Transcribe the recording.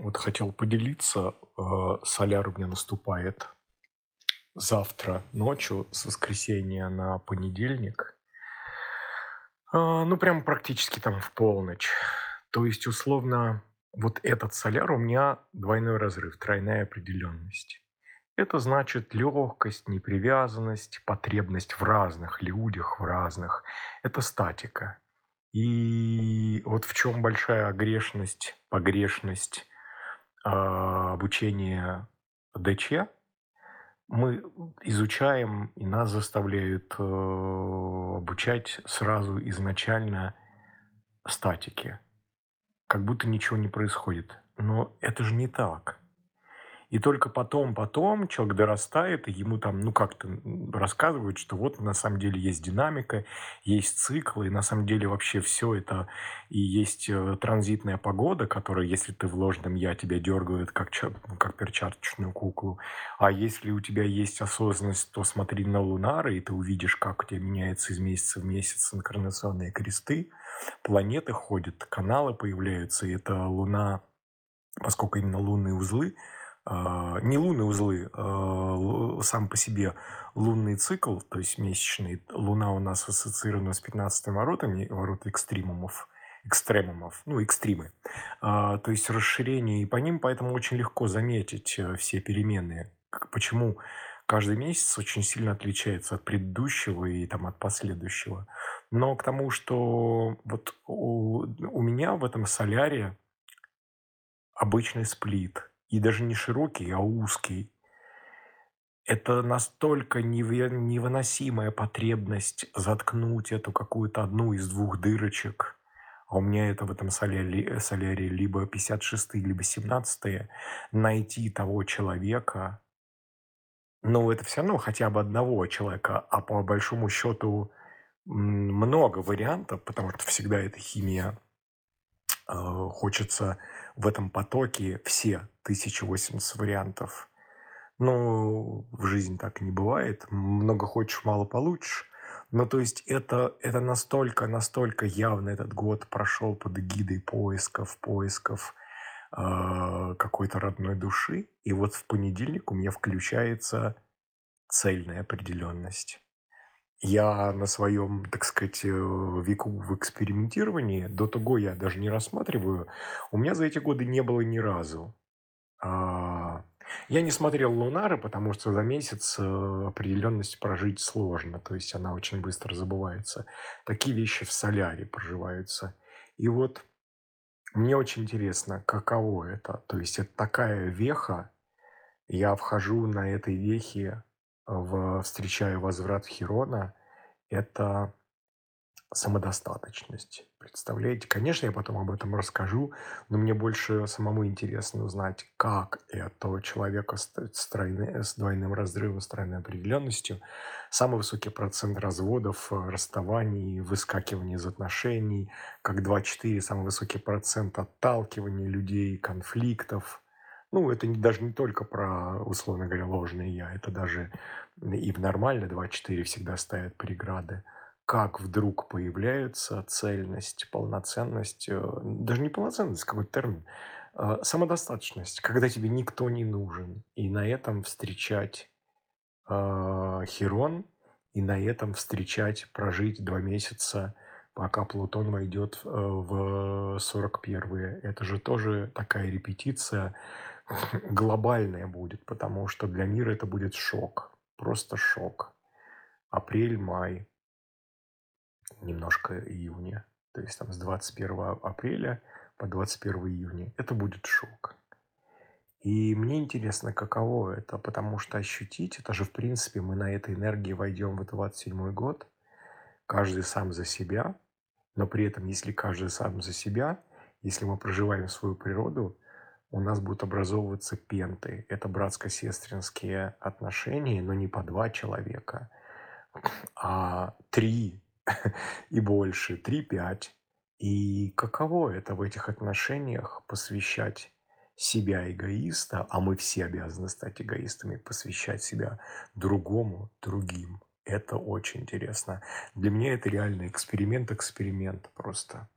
Вот хотел поделиться. э, Соляр у меня наступает завтра ночью с воскресенья на понедельник. А, Ну, прям практически там в полночь. То есть, условно, вот этот соляр у меня двойной разрыв, тройная определенность. Это значит легкость, непривязанность, потребность в разных людях, в разных. Это статика. И вот в чем большая огрешность, погрешность а, обучения ДЧ, мы изучаем, и нас заставляют э, обучать сразу изначально статике, как будто ничего не происходит. Но это же не так. И только потом, потом человек дорастает, и ему там, ну, как-то рассказывают, что вот на самом деле есть динамика, есть циклы, и на самом деле вообще все это, и есть э, транзитная погода, которая, если ты в ложном я, тебя дергает как, ну, как перчаточную куклу. А если у тебя есть осознанность, то смотри на лунары, и ты увидишь, как у тебя меняется из месяца в месяц инкарнационные кресты, планеты ходят, каналы появляются, и это Луна, поскольку именно лунные узлы, не лунные узлы, а, сам по себе лунный цикл, то есть месячный, Луна у нас ассоциирована с 15 воротами, ворот экстремумов, экстремумов, ну, экстримы. А, то есть расширение, и по ним поэтому очень легко заметить э, все переменные. Почему каждый месяц очень сильно отличается от предыдущего и там от последующего. Но к тому, что вот у, у меня в этом соляре обычный сплит. И даже не широкий, а узкий. Это настолько невыносимая потребность заткнуть эту какую-то одну из двух дырочек. А у меня это в этом соляре либо 56 либо 17 найти того человека, ну, это все равно хотя бы одного человека, а по большому счету много вариантов, потому что всегда эта химия хочется в этом потоке все 1080 вариантов. Ну, в жизни так не бывает. Много хочешь, мало получишь. Ну, то есть это, это настолько, настолько явно этот год прошел под эгидой поисков, поисков э, какой-то родной души. И вот в понедельник у меня включается цельная определенность. Я на своем, так сказать, э, веку в экспериментировании, до того я даже не рассматриваю, у меня за эти годы не было ни разу. А, Я не смотрел Лунары, потому что за месяц э, определенность прожить сложно, то есть она очень быстро забывается. Такие вещи в соляре проживаются. И вот мне очень интересно, каково это. То есть это такая веха, я вхожу на этой вехе, в, встречаю возврат Хирона, это самодостаточность. Представляете? Конечно, я потом об этом расскажу, но мне больше самому интересно узнать, как это у человека с, с, тройны- с двойным разрывом, с тройной определенностью, самый высокий процент разводов, э, расставаний, выскакивания из отношений, как 2-4, самый высокий процент отталкивания людей, конфликтов. Ну, это даже не только про, условно говоря, ложное «я», это даже и в нормальной 2-4 всегда ставят преграды как вдруг появляется цельность, полноценность, э, даже не полноценность, какой термин, а, самодостаточность, когда тебе никто не нужен. И на этом встречать а, Херон, и на этом встречать, прожить два месяца, пока Плутон войдет э, в 41-е. Это же тоже такая репетиция глобальная будет, потому что для мира это будет шок, просто шок. Апрель, май, немножко июня. То есть там с 21 апреля по 21 июня. Это будет шок. И мне интересно, каково это, потому что ощутить, это же в принципе мы на этой энергии войдем в 27 год, каждый сам за себя, но при этом, если каждый сам за себя, если мы проживаем свою природу, у нас будут образовываться пенты. Это братско-сестринские отношения, но не по два человека, а три и больше, три-пять. И каково это в этих отношениях посвящать себя эгоиста, а мы все обязаны стать эгоистами, посвящать себя другому, другим. Это очень интересно. Для меня это реально эксперимент, эксперимент просто.